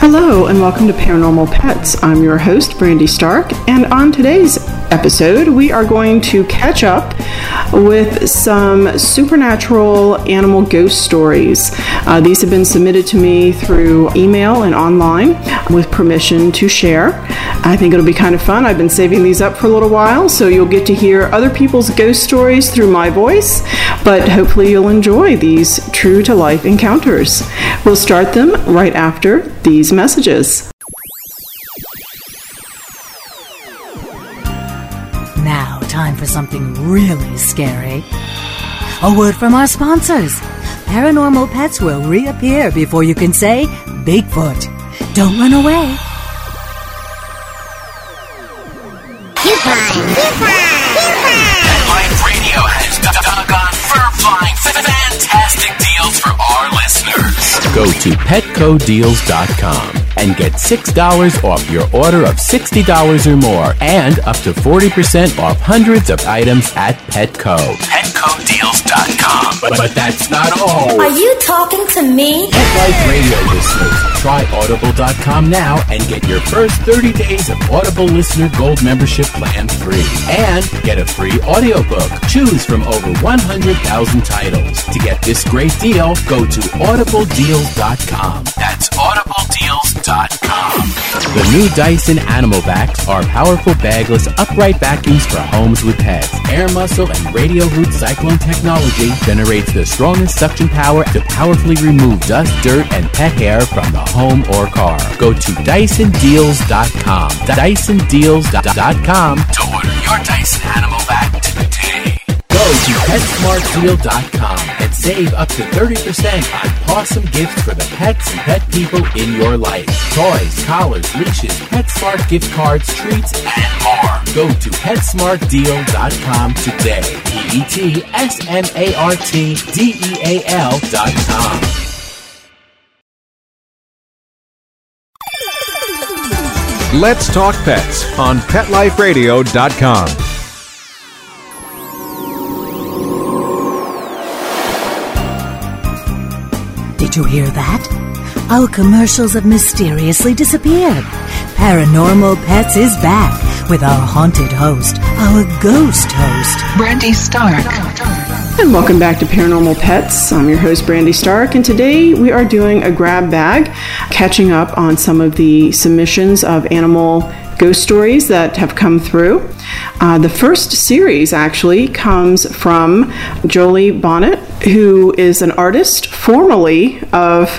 Hello, and welcome to Paranormal Pets. I'm your host, Brandy Stark, and on today's episode, we are going to catch up with some supernatural animal ghost stories. Uh, these have been submitted to me through email and online with permission to share. I think it'll be kind of fun. I've been saving these up for a little while, so you'll get to hear other people's ghost stories through my voice, but hopefully, you'll enjoy these true to life encounters. We'll start them right after these messages. Now, time for something really scary. A word from our sponsors. Paranormal pets will reappear before you can say Bigfoot. Don't run away. Life Radio has dug on fur-flying fantastic deals for our listeners. Go to petcodeals.com and get $6 off your order of $60 or more and up to 40% off hundreds of items at Petco. Petcodeals.com. But, but that's not all. Are you talking to me? Pet Life Radio listeners, try audible.com now and get your first 30 days of Audible Listener Gold membership plan free. And get a free audiobook. Choose from over 100,000 titles. To get this great deal, go to audibledeals.com. That's audibledeals.com. The new Dyson Animal Vacs are powerful bagless upright vacuums for homes with pets. Air muscle and radial root cyclone technology generates the strongest suction power to powerfully remove dust, dirt, and pet hair from the home or car. Go to DysonDeals.com. DysonDeals.com. To order your Dyson Animal Vac today. Go to PetSmartDeal.com and save up to 30% on awesome gifts for the pets and pet people in your life. Toys, collars, leashes, PetSmart gift cards, treats, And more. Go to PetSmartDeal.com today. P-E-T-S-M-A-R-T-D-E-A-L dot com. Let's Talk Pets on PetLifeRadio.com. Did you hear that? Our commercials have mysteriously disappeared. Paranormal Pets is back with our haunted host, our ghost host. Brandy Stark. And welcome back to Paranormal Pets. I'm your host, Brandy Stark, and today we are doing a grab bag, catching up on some of the submissions of animal ghost stories that have come through. Uh, the first series actually comes from Jolie Bonnette, who is an artist formerly of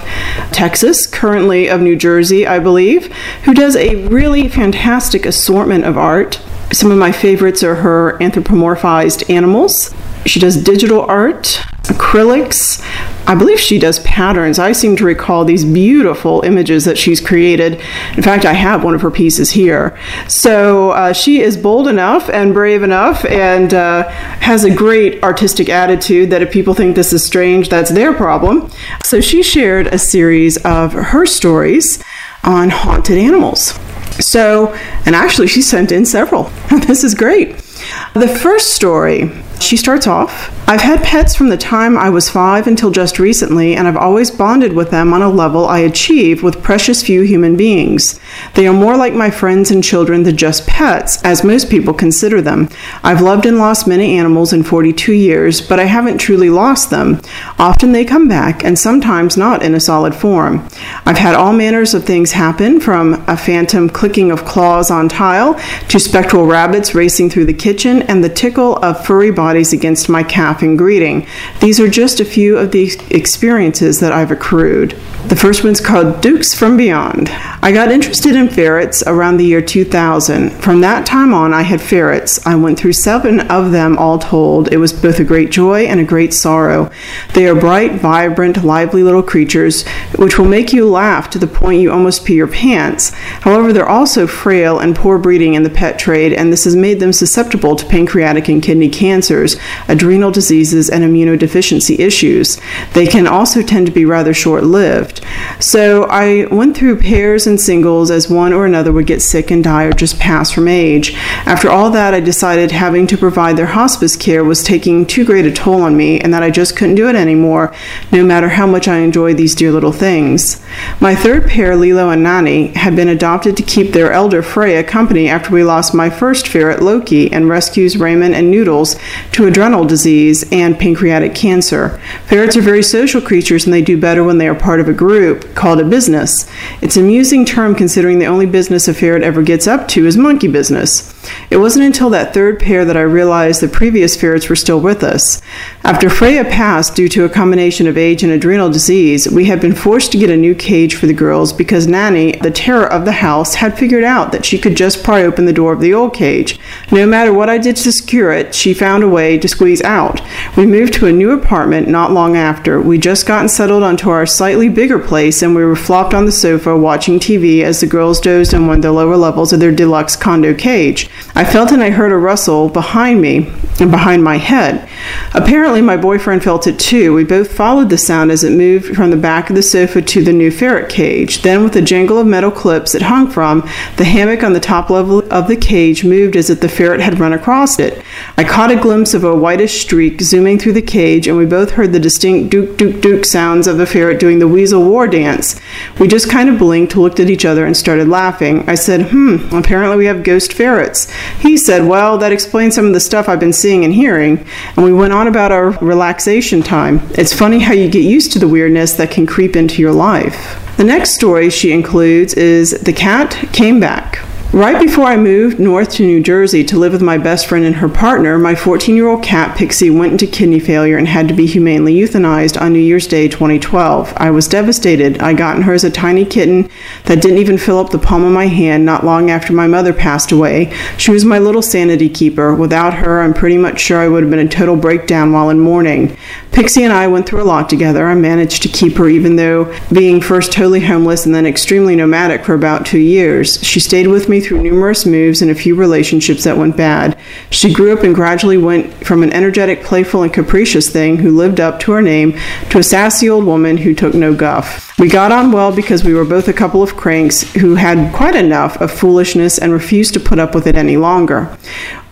Texas, currently of New Jersey, I believe, who does a really fantastic assortment of art. Some of my favorites are her anthropomorphized animals. She does digital art, acrylics. I believe she does patterns. I seem to recall these beautiful images that she's created. In fact, I have one of her pieces here. So uh, she is bold enough and brave enough and uh, has a great artistic attitude that if people think this is strange, that's their problem. So she shared a series of her stories on haunted animals. So, and actually, she sent in several. this is great. The first story She starts off I've had pets from the time I was five until just recently, and I've always bonded with them on a level I achieve with precious few human beings. They are more like my friends and children than just pets, as most people consider them. I've loved and lost many animals in 42 years, but I haven't truly lost them. Often they come back, and sometimes not in a solid form. I've had all manners of things happen, from a phantom clicking of claws on tile to spectral rabbits racing through the kitchen and the tickle of furry bodies against my calf in greeting. These are just a few of the experiences that I've accrued. The first one's called Dukes from Beyond. I got interested in ferrets around the year 2000. From that time on, I had ferrets. I went through seven of them all told. It was both a great joy and a great sorrow. They are bright, vibrant, lively little creatures which will make you laugh to the point you almost pee your pants. However, they're also frail and poor breeding in the pet trade, and this has made them susceptible to pancreatic and kidney cancers, adrenal diseases, and immunodeficiency issues. They can also tend to be rather short lived. So I went through pairs and singles as one or another would get sick and die or just pass from age. After all that, I decided having to provide their hospice care was taking too great a toll on me and that I just couldn't do it anymore, no matter how much I enjoyed these dear little things. My third pair, Lilo and Nani, had been adopted to keep their elder Freya company after we lost my first ferret, Loki, and rescues Raymond and Noodles to adrenal disease and pancreatic cancer. Ferrets are very social creatures and they do better when they are part of a group called a business. It's an amusing term considering the only business a ferret ever gets up to is monkey business. It wasn't until that third pair that I realized the previous ferrets were still with us. After Freya passed due to a combination of age and adrenal disease, we had been forced to get a new cage for the girls because Nani, the terror of the house, had figured out that she could just pry open the door of the old cage. No matter what I did to secure it, she found a way to squeeze out. We moved to a new apartment not long after. We just gotten settled onto our slightly bigger place and we were flopped on the sofa watching TV as the girls dozed in one of the lower levels of their deluxe condo cage. I felt and I heard a rustle behind me and behind my head. Apparently, my boyfriend felt it too. We both followed the sound as it moved from the back of the sofa to the new ferret cage. Then, with a jangle of metal clips it hung from, the hammock on the top level of the cage moved as if the ferret had run across it. I caught a glimpse of a whitish streak zooming through the cage, and we both heard the distinct dook dook dook sounds of the ferret doing the weasel war dance. We just kind of blinked, looked at each other, and started laughing. I said, Hmm, apparently we have ghost ferrets. He said, Well, that explains some of the stuff I've been seeing and hearing. And we went on about our relaxation time. It's funny how you get used to the weirdness that can creep into your life. The next story she includes is The Cat Came Back. Right before I moved north to New Jersey to live with my best friend and her partner, my 14 year old cat Pixie went into kidney failure and had to be humanely euthanized on New Year's Day 2012. I was devastated. I gotten her as a tiny kitten that didn't even fill up the palm of my hand not long after my mother passed away. She was my little sanity keeper. Without her, I'm pretty much sure I would have been a total breakdown while in mourning. Pixie and I went through a lot together. I managed to keep her even though being first totally homeless and then extremely nomadic for about two years. She stayed with me through numerous moves and a few relationships that went bad. She grew up and gradually went from an energetic, playful, and capricious thing who lived up to her name to a sassy old woman who took no guff. We got on well because we were both a couple of cranks who had quite enough of foolishness and refused to put up with it any longer.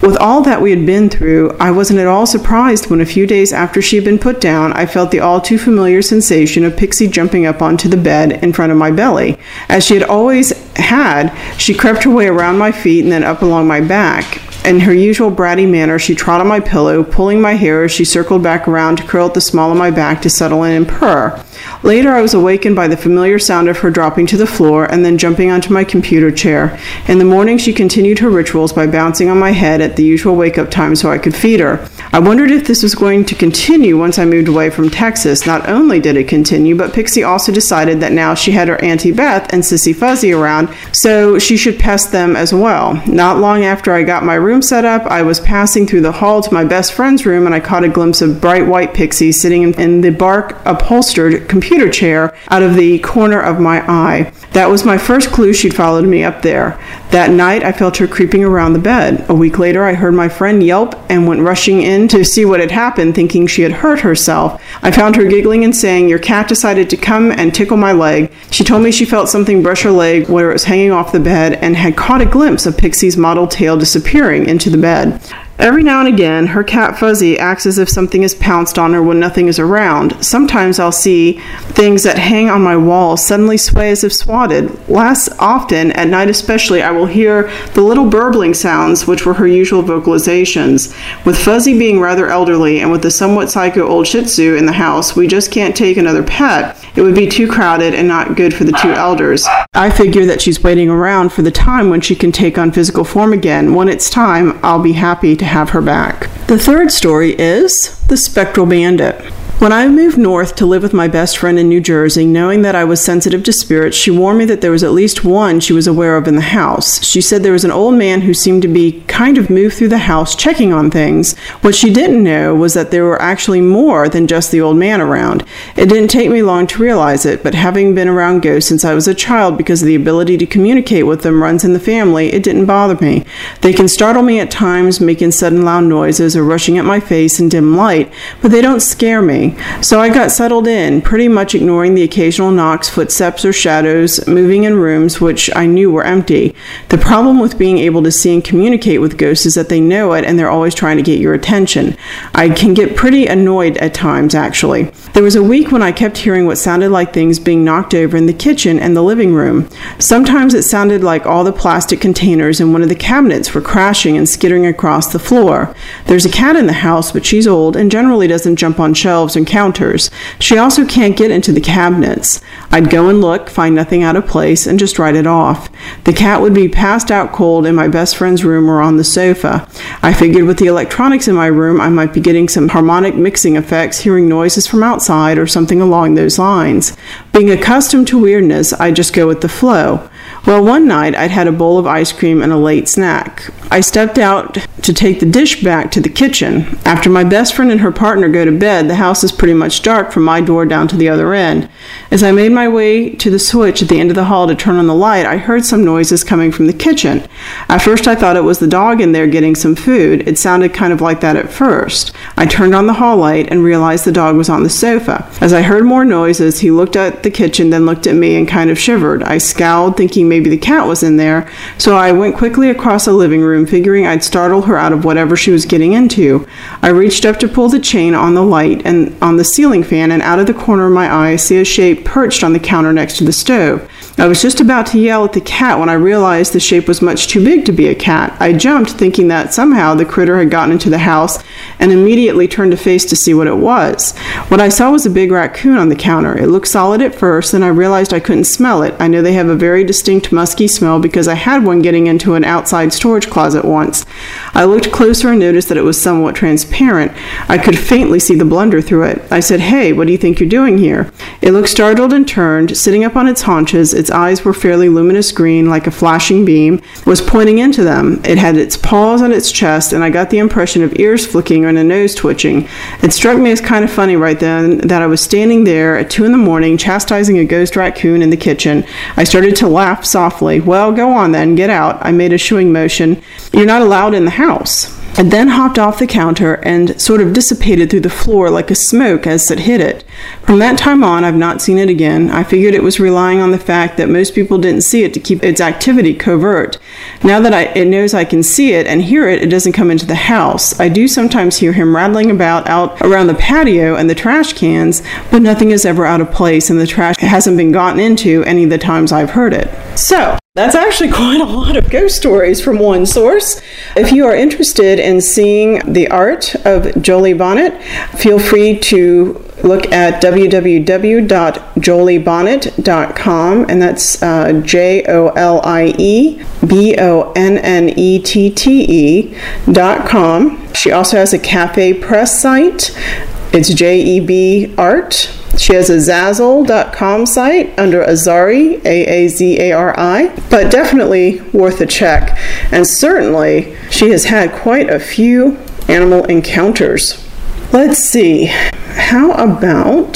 With all that we had been through, I wasn't at all surprised when a few days after she had been put down, I felt the all too familiar sensation of Pixie jumping up onto the bed in front of my belly. As she had always had, she crept her way around my feet and then up along my back. In her usual bratty manner, she trod on my pillow, pulling my hair as she circled back around to curl at the small of my back to settle in and purr. Later, I was awakened by the familiar sound of her dropping to the floor and then jumping onto my computer chair. In the morning, she continued her rituals by bouncing on my head at the usual wake up time so I could feed her. I wondered if this was going to continue once I moved away from Texas. Not only did it continue, but Pixie also decided that now she had her Auntie Beth and Sissy Fuzzy around, so she should pest them as well. Not long after I got my room set up, I was passing through the hall to my best friend's room and I caught a glimpse of bright white Pixie sitting in the bark upholstered computer chair out of the corner of my eye. That was my first clue she'd followed me up there. That night, I felt her creeping around the bed. A week later, I heard my friend yelp and went rushing in to see what had happened, thinking she had hurt herself. I found her giggling and saying, Your cat decided to come and tickle my leg. She told me she felt something brush her leg where it was hanging off the bed and had caught a glimpse of Pixie's mottled tail disappearing into the bed. Every now and again, her cat Fuzzy acts as if something is pounced on her when nothing is around. Sometimes I'll see things that hang on my wall suddenly sway as if swatted. Less often, at night especially, I will hear the little burbling sounds which were her usual vocalizations. With Fuzzy being rather elderly and with the somewhat psycho old Shih Tzu in the house, we just can't take another pet. It would be too crowded and not good for the two elders. I figure that she's waiting around for the time when she can take on physical form again. When it's time, I'll be happy to have her back. The third story is The Spectral Bandit. When I moved north to live with my best friend in New Jersey, knowing that I was sensitive to spirits, she warned me that there was at least one she was aware of in the house. She said there was an old man who seemed to be kind of moved through the house checking on things. What she didn't know was that there were actually more than just the old man around. It didn't take me long to realize it, but having been around ghosts since I was a child because the ability to communicate with them runs in the family, it didn't bother me. They can startle me at times, making sudden loud noises or rushing at my face in dim light, but they don't scare me. So I got settled in, pretty much ignoring the occasional knocks, footsteps, or shadows moving in rooms which I knew were empty. The problem with being able to see and communicate with ghosts is that they know it and they're always trying to get your attention. I can get pretty annoyed at times, actually. There was a week when I kept hearing what sounded like things being knocked over in the kitchen and the living room. Sometimes it sounded like all the plastic containers in one of the cabinets were crashing and skittering across the floor. There's a cat in the house, but she's old and generally doesn't jump on shelves and counters. She also can't get into the cabinets. I'd go and look, find nothing out of place, and just write it off. The cat would be passed out cold in my best friend's room or on the sofa. I figured with the electronics in my room, I might be getting some harmonic mixing effects, hearing noises from outside, or something along those lines. Being accustomed to weirdness, I just go with the flow. Well, one night I'd had a bowl of ice cream and a late snack. I stepped out to take the dish back to the kitchen. After my best friend and her partner go to bed, the house is pretty much dark from my door down to the other end. As I made my way to the switch at the end of the hall to turn on the light, I heard some noises coming from the kitchen. At first, I thought it was the dog in there getting some food. It sounded kind of like that at first. I turned on the hall light and realized the dog was on the sofa. As I heard more noises, he looked at the kitchen, then looked at me and kind of shivered. I scowled, thinking maybe the cat was in there, so I went quickly across the living room, figuring I'd startle her out of whatever she was getting into. I reached up to pull the chain on the light and on the ceiling fan, and out of the corner of my eye, I see a shape perched on the counter next to the stove. I was just about to yell at the cat when I realized the shape was much too big to be a cat. I jumped, thinking that somehow the critter had gotten into the house, and immediately turned to face to see what it was. What I saw was a big raccoon on the counter. It looked solid at first, then I realized I couldn't smell it. I know they have a very distinct musky smell because I had one getting into an outside storage closet once. I looked closer and noticed that it was somewhat transparent. I could faintly see the blunder through it. I said, Hey, what do you think you're doing here? It looked startled and turned, sitting up on its haunches. Its eyes were fairly luminous green, like a flashing beam, was pointing into them. It had its paws on its chest, and I got the impression of ears flicking and a nose twitching. It struck me as kind of funny right then that I was standing there at two in the morning chastising a ghost raccoon in the kitchen. I started to laugh softly. Well, go on then, get out. I made a shooing motion. You're not allowed in the house. It then hopped off the counter and sort of dissipated through the floor like a smoke as it hit it. From that time on, I've not seen it again. I figured it was relying on the fact that most people didn't see it to keep its activity covert. Now that I, it knows I can see it and hear it, it doesn't come into the house. I do sometimes hear him rattling about out around the patio and the trash cans, but nothing is ever out of place and the trash hasn't been gotten into any of the times I've heard it. So, that's actually quite a lot of ghost stories from one source. If you are interested in seeing the art of Jolie Bonnette, feel free to look at www.joliebonnette.com, and that's uh, J O L I E B O N N E T T E dot com. She also has a CafePress site. It's J E B Art. She has a Zazzle.com site under Aazari, A A Z A R I, but definitely worth a check. And certainly, she has had quite a few animal encounters. Let's see, how about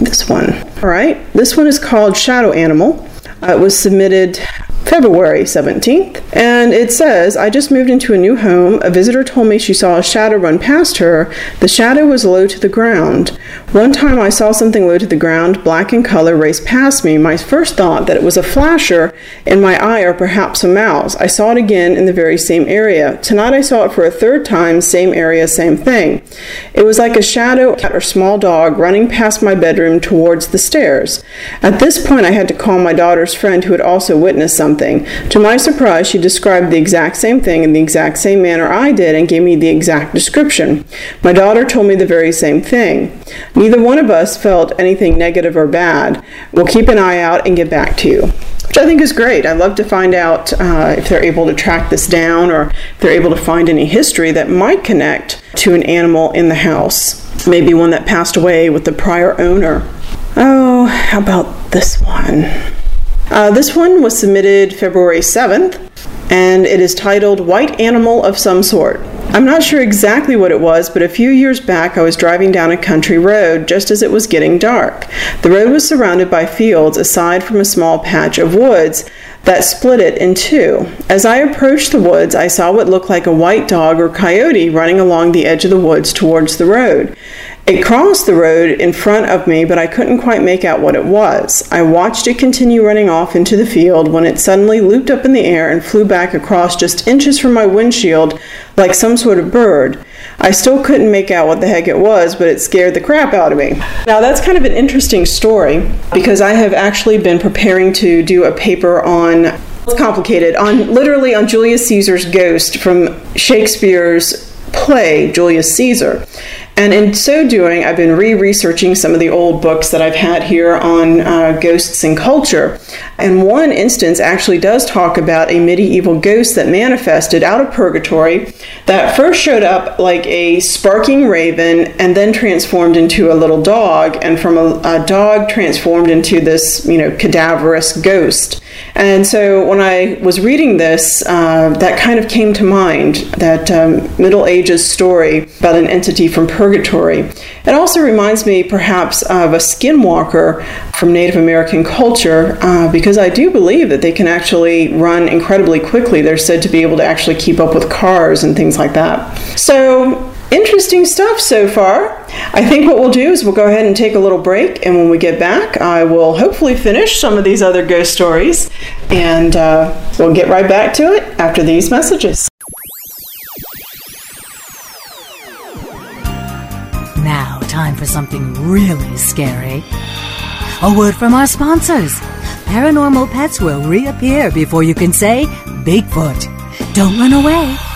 this one? All right, this one is called Shadow Animal. Uh, it was submitted February 17th. And it says, I just moved into a new home. A visitor told me she saw a shadow run past her. The shadow was low to the ground. One time I saw something low to the ground, black in color, race past me. My first thought that it was a flasher in my eye or perhaps a mouse. I saw it again in the very same area. Tonight I saw it for a third time, same area, same thing. It was like a shadow cat or small dog running past my bedroom towards the stairs. At this point I had to call my daughter's friend who had also witnessed something. To my surprise, she described the exact same thing in the exact same manner I did and gave me the exact description. My daughter told me the very same thing. Neither one of us felt anything negative or bad. We'll keep an eye out and get back to you which I think is great. I love to find out uh, if they're able to track this down or if they're able to find any history that might connect to an animal in the house, maybe one that passed away with the prior owner. Oh, how about this one? Uh, this one was submitted February 7th, and it is titled White Animal of Some Sort. I'm not sure exactly what it was, but a few years back I was driving down a country road just as it was getting dark. The road was surrounded by fields aside from a small patch of woods that split it in two. As I approached the woods, I saw what looked like a white dog or coyote running along the edge of the woods towards the road. It crossed the road in front of me, but I couldn't quite make out what it was. I watched it continue running off into the field when it suddenly looped up in the air and flew back across just inches from my windshield like some sort of bird. I still couldn't make out what the heck it was, but it scared the crap out of me. Now, that's kind of an interesting story because I have actually been preparing to do a paper on it's complicated on literally on Julius Caesar's ghost from Shakespeare's play Julius Caesar. And in so doing, I've been re researching some of the old books that I've had here on uh, ghosts and culture. And one instance actually does talk about a medieval ghost that manifested out of purgatory that first showed up like a sparking raven and then transformed into a little dog, and from a, a dog transformed into this, you know, cadaverous ghost. And so when I was reading this, uh, that kind of came to mind that um, Middle Ages story about an entity from purgatory purgatory. It also reminds me perhaps of a skinwalker from Native American culture uh, because I do believe that they can actually run incredibly quickly. They're said to be able to actually keep up with cars and things like that. So, interesting stuff so far. I think what we'll do is we'll go ahead and take a little break, and when we get back, I will hopefully finish some of these other ghost stories, and uh, we'll get right back to it after these messages. Time for something really scary. A word from our sponsors. Paranormal pets will reappear before you can say Bigfoot. Don't run away.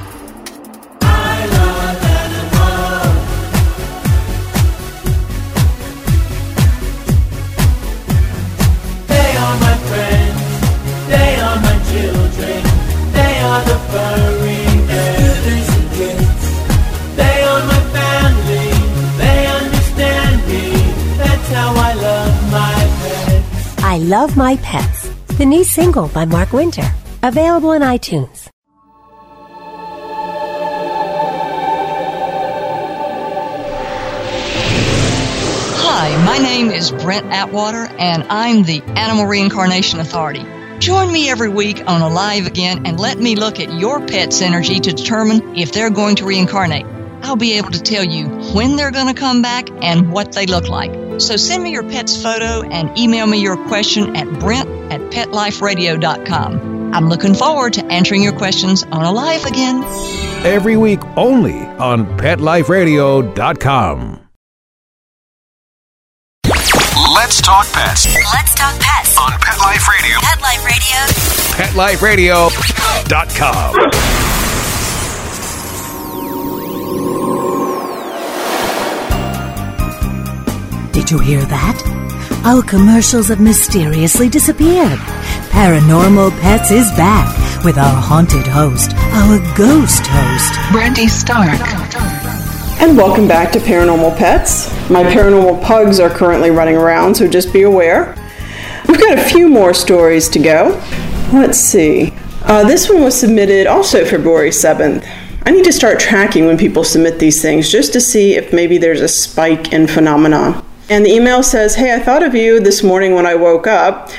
My Pets, the new single by Mark Winter, available on iTunes. Hi, my name is Brent Atwater, and I'm the Animal Reincarnation Authority. Join me every week on Alive Again and let me look at your pet's energy to determine if they're going to reincarnate. I'll be able to tell you when they're going to come back and what they look like. So send me your pet's photo and email me your question at brent at petliferadio.com. I'm looking forward to answering your questions on Alive Again. Every week only on petliferadio.com. Let's talk pets. Let's talk pets on Pet Life Radio. Pet Life Radio. PetLifeRadio.com. Did you hear that? Our commercials have mysteriously disappeared. Paranormal Pets is back with our haunted host, our ghost host. Brandy Stark. And welcome back to Paranormal Pets. My paranormal pugs are currently running around, so just be aware. We've got a few more stories to go. Let's see. Uh, this one was submitted also February 7th. I need to start tracking when people submit these things just to see if maybe there's a spike in phenomenon. And the email says, Hey, I thought of you this morning when I woke up.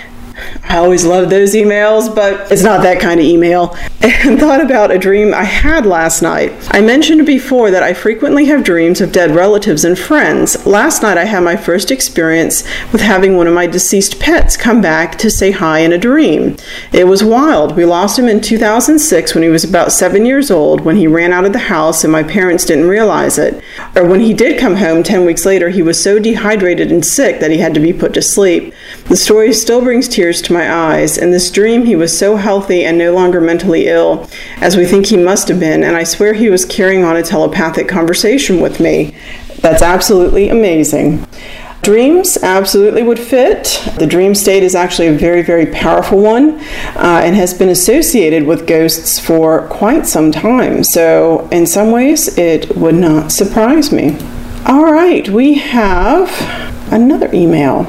I always love those emails, but it's not that kind of email. And thought about a dream I had last night. I mentioned before that I frequently have dreams of dead relatives and friends. Last night I had my first experience with having one of my deceased pets come back to say hi in a dream. It was wild. We lost him in 2006 when he was about seven years old when he ran out of the house and my parents didn't realize it. Or when he did come home 10 weeks later, he was so dehydrated and sick that he had to be put to sleep. The story still brings tears to my eyes. In this dream, he was so healthy and no longer mentally ill, as we think he must have been, and I swear he was carrying on a telepathic conversation with me. That's absolutely amazing. Dreams absolutely would fit. The dream state is actually a very, very powerful one uh, and has been associated with ghosts for quite some time. So, in some ways, it would not surprise me. All right, we have another email.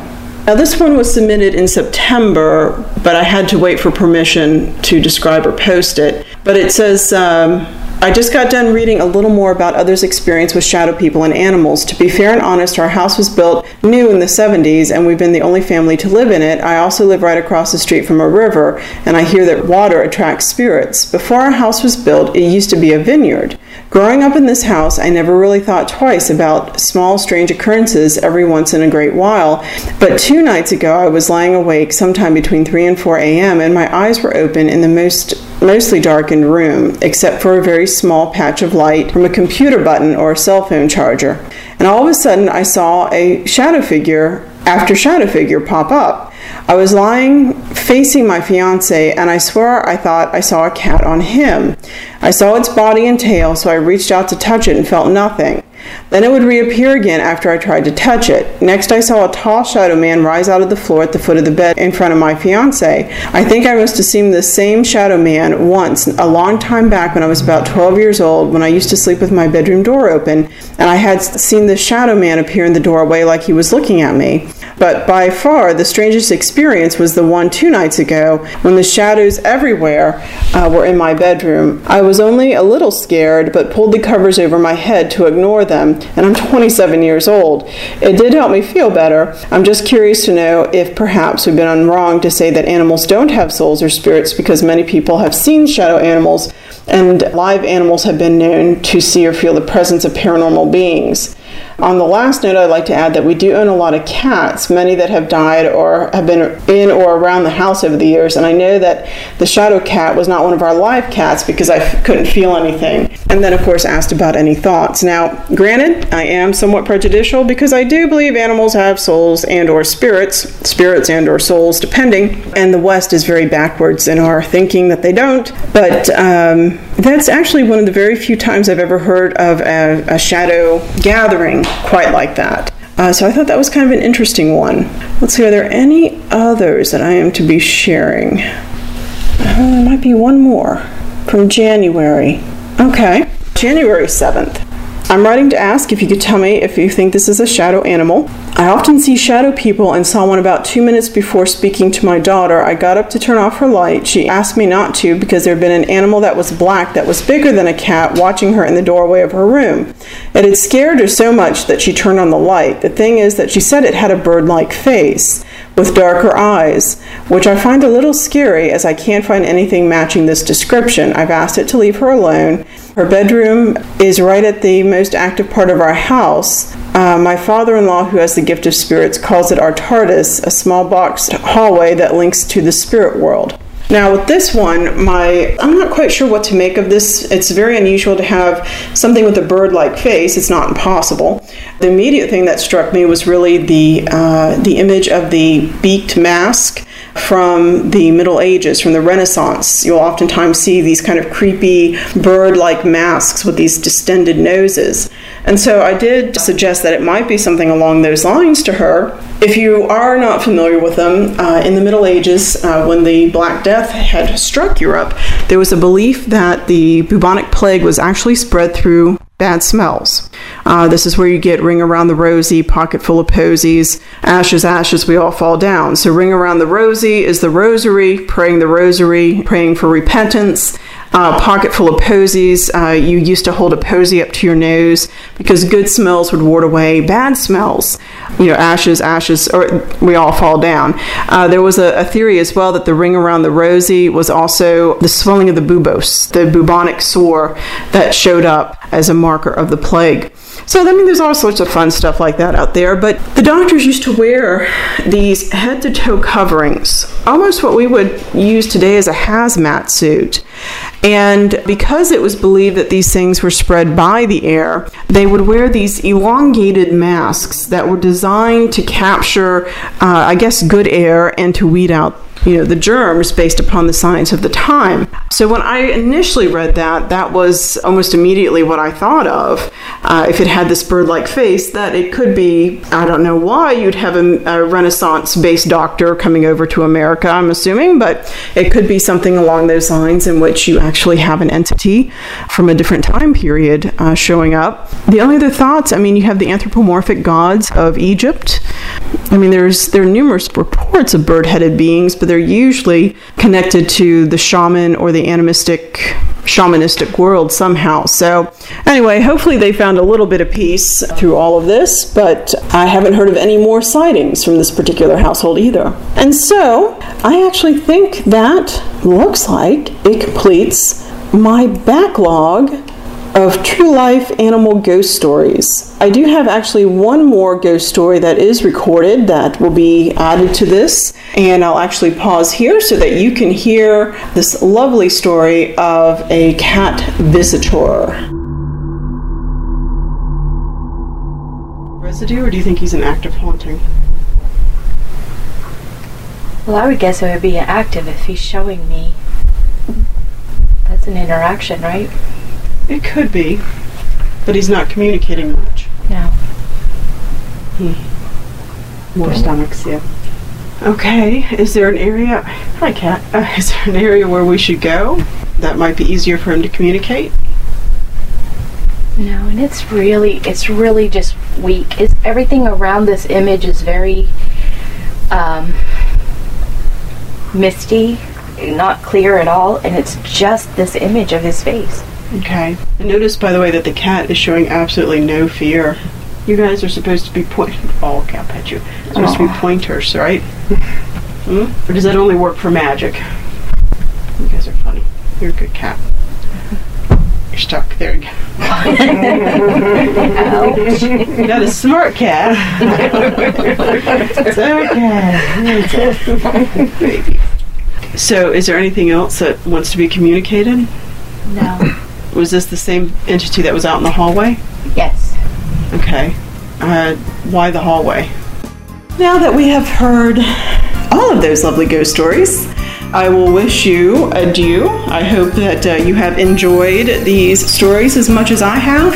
Now, this one was submitted in September, but I had to wait for permission to describe or post it. But it says, um, I just got done reading a little more about others' experience with shadow people and animals. To be fair and honest, our house was built new in the 70s and we've been the only family to live in it. I also live right across the street from a river and I hear that water attracts spirits. Before our house was built, it used to be a vineyard. Growing up in this house, I never really thought twice about small, strange occurrences every once in a great while. But two nights ago, I was lying awake sometime between 3 and 4 a.m., and my eyes were open in the most mostly darkened room, except for a very small patch of light from a computer button or a cell phone charger. And all of a sudden, I saw a shadow figure after shadow figure pop up. I was lying facing my fiance, and I swear I thought I saw a cat on him. I saw its body and tail, so I reached out to touch it and felt nothing. Then it would reappear again after I tried to touch it. Next, I saw a tall shadow man rise out of the floor at the foot of the bed in front of my fiance. I think I must have seen the same shadow man once, a long time back when I was about 12 years old, when I used to sleep with my bedroom door open, and I had seen the shadow man appear in the doorway like he was looking at me. But by far, the strangest experience was the one two nights ago when the shadows everywhere uh, were in my bedroom. I was only a little scared, but pulled the covers over my head to ignore them, and I'm 27 years old. It did help me feel better. I'm just curious to know if perhaps we've been wrong to say that animals don't have souls or spirits because many people have seen shadow animals and live animals have been known to see or feel the presence of paranormal beings. On the last note, I'd like to add that we do own a lot of cats, many that have died or have been in or around the house over the years. And I know that the shadow cat was not one of our live cats because I f- couldn't feel anything. And then, of course, asked about any thoughts. Now, granted, I am somewhat prejudicial because I do believe animals have souls and or spirits, spirits and or souls, depending. And the West is very backwards in our thinking that they don't. But um, that's actually one of the very few times I've ever heard of a, a shadow gathering quite like that. Uh, so I thought that was kind of an interesting one. Let's see, are there any others that I am to be sharing? Uh, there might be one more from January. Okay, January 7th. I'm writing to ask if you could tell me if you think this is a shadow animal. I often see shadow people and saw one about two minutes before speaking to my daughter. I got up to turn off her light. She asked me not to because there had been an animal that was black that was bigger than a cat watching her in the doorway of her room. It had scared her so much that she turned on the light. The thing is that she said it had a bird like face with darker eyes, which I find a little scary as I can't find anything matching this description. I've asked it to leave her alone. Her bedroom is right at the most active part of our house. Uh, my father in law, who has the gift of spirits, calls it our TARDIS, a small boxed hallway that links to the spirit world. Now with this one, my I'm not quite sure what to make of this. It's very unusual to have something with a bird-like face. It's not impossible. The immediate thing that struck me was really the uh, the image of the beaked mask from the Middle Ages, from the Renaissance. You'll oftentimes see these kind of creepy bird like masks with these distended noses. And so I did suggest that it might be something along those lines to her. If you are not familiar with them, uh, in the Middle Ages, uh, when the Black Death had struck Europe, there was a belief that the bubonic plague was actually spread through bad smells. Uh, this is where you get ring around the rosy, pocket full of posies, ashes, ashes, we all fall down. So, ring around the rosy is the rosary, praying the rosary, praying for repentance. Uh, pocket full of posies. Uh, you used to hold a posy up to your nose because good smells would ward away bad smells. You know, ashes, ashes, or we all fall down. Uh, there was a, a, theory as well that the ring around the rosy was also the swelling of the buboes, the bubonic sore that showed up as a marker of the plague. So, I mean, there's all sorts of fun stuff like that out there. But the doctors used to wear these head to toe coverings, almost what we would use today as a hazmat suit. And because it was believed that these things were spread by the air, they would wear these elongated masks that were designed to capture, uh, I guess, good air and to weed out you know the germs based upon the science of the time. So when I initially read that, that was almost immediately what I thought of. Uh, if it had this bird-like face, that it could be I don't know why you'd have a, a Renaissance-based doctor coming over to America. I'm assuming, but it could be something along those lines in which you actually have an entity from a different time period uh, showing up. The only other thoughts, I mean, you have the anthropomorphic gods of Egypt. I mean, there's there are numerous reports of bird-headed beings, but they're usually connected to the shaman or the animistic shamanistic world somehow. So, anyway, hopefully they found a little bit of peace through all of this, but I haven't heard of any more sightings from this particular household either. And so, I actually think that looks like it completes my backlog of true life animal ghost stories. I do have actually one more ghost story that is recorded that will be added to this, and I'll actually pause here so that you can hear this lovely story of a cat visitor. Residue, or do you think he's an active haunting? Well, I would guess it would be active if he's showing me. That's an interaction, right? It could be, but he's not communicating much. No. Hmm. More stomachs, yeah. Okay, is there an area? Hi, cat. Uh, is there an area where we should go that might be easier for him to communicate? No, and it's really, it's really just weak. It's everything around this image is very um, misty, not clear at all, and it's just this image of his face. Okay. I noticed, by the way, that the cat is showing absolutely no fear. You guys are supposed to be point. Oh, cat pet you. Supposed Aww. to be pointers, right? hmm? Or does that only work for magic? You guys are funny. You're a good cat. You're stuck. There you go. you got a smart cat. it's okay. Baby. So, is there anything else that wants to be communicated? No. Was this the same entity that was out in the hallway? Yes. Okay. Uh, why the hallway? Now that we have heard all of those lovely ghost stories, I will wish you adieu. I hope that uh, you have enjoyed these stories as much as I have.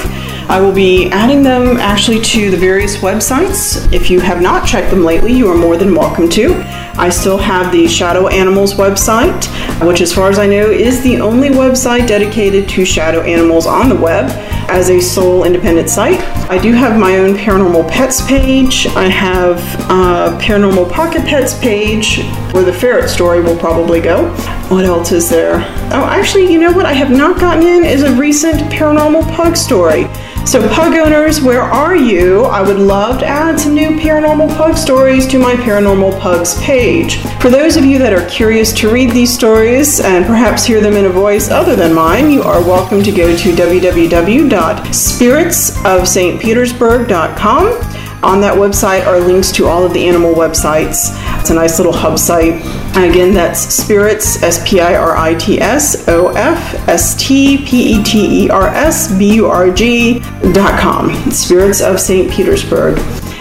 I will be adding them actually to the various websites. If you have not checked them lately, you are more than welcome to. I still have the Shadow Animals website, which, as far as I know, is the only website dedicated to shadow animals on the web as a sole independent site. I do have my own Paranormal Pets page. I have a Paranormal Pocket Pets page where the ferret story will probably go. What else is there? Oh, actually, you know what I have not gotten in is a recent Paranormal Pug story. So, pug owners, where are you? I would love to add some new paranormal pug stories to my Paranormal Pugs page. For those of you that are curious to read these stories and perhaps hear them in a voice other than mine, you are welcome to go to www.spiritsofstpetersburg.com. On that website are links to all of the animal websites It's a nice little hub site. And again, that's Spirits, S P I R I T S O F S T P E T E R S B U R G dot com. Spirits of St. Petersburg.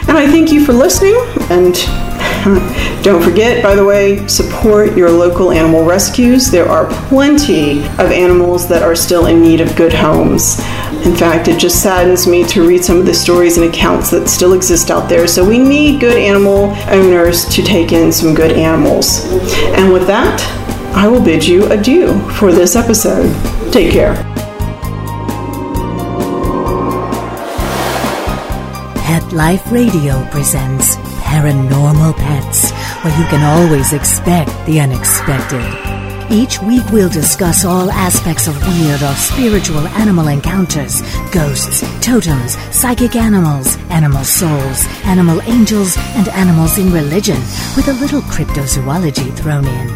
And I thank you for listening. And don't forget, by the way, support your local animal rescues. There are plenty of animals that are still in need of good homes. In fact, it just saddens me to read some of the stories and accounts that still exist out there. So we need good animal owners to take in some good animals. And with that, I will bid you adieu for this episode. Take care. Pet Life Radio presents Paranormal Pets, where you can always expect the unexpected. Each week we'll discuss all aspects of weird or spiritual animal encounters, ghosts, totems, psychic animals, animal souls, animal angels, and animals in religion, with a little cryptozoology thrown in.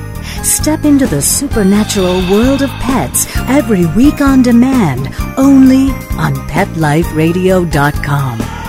Step into the supernatural world of pets every week on demand, only on PetLifeRadio.com.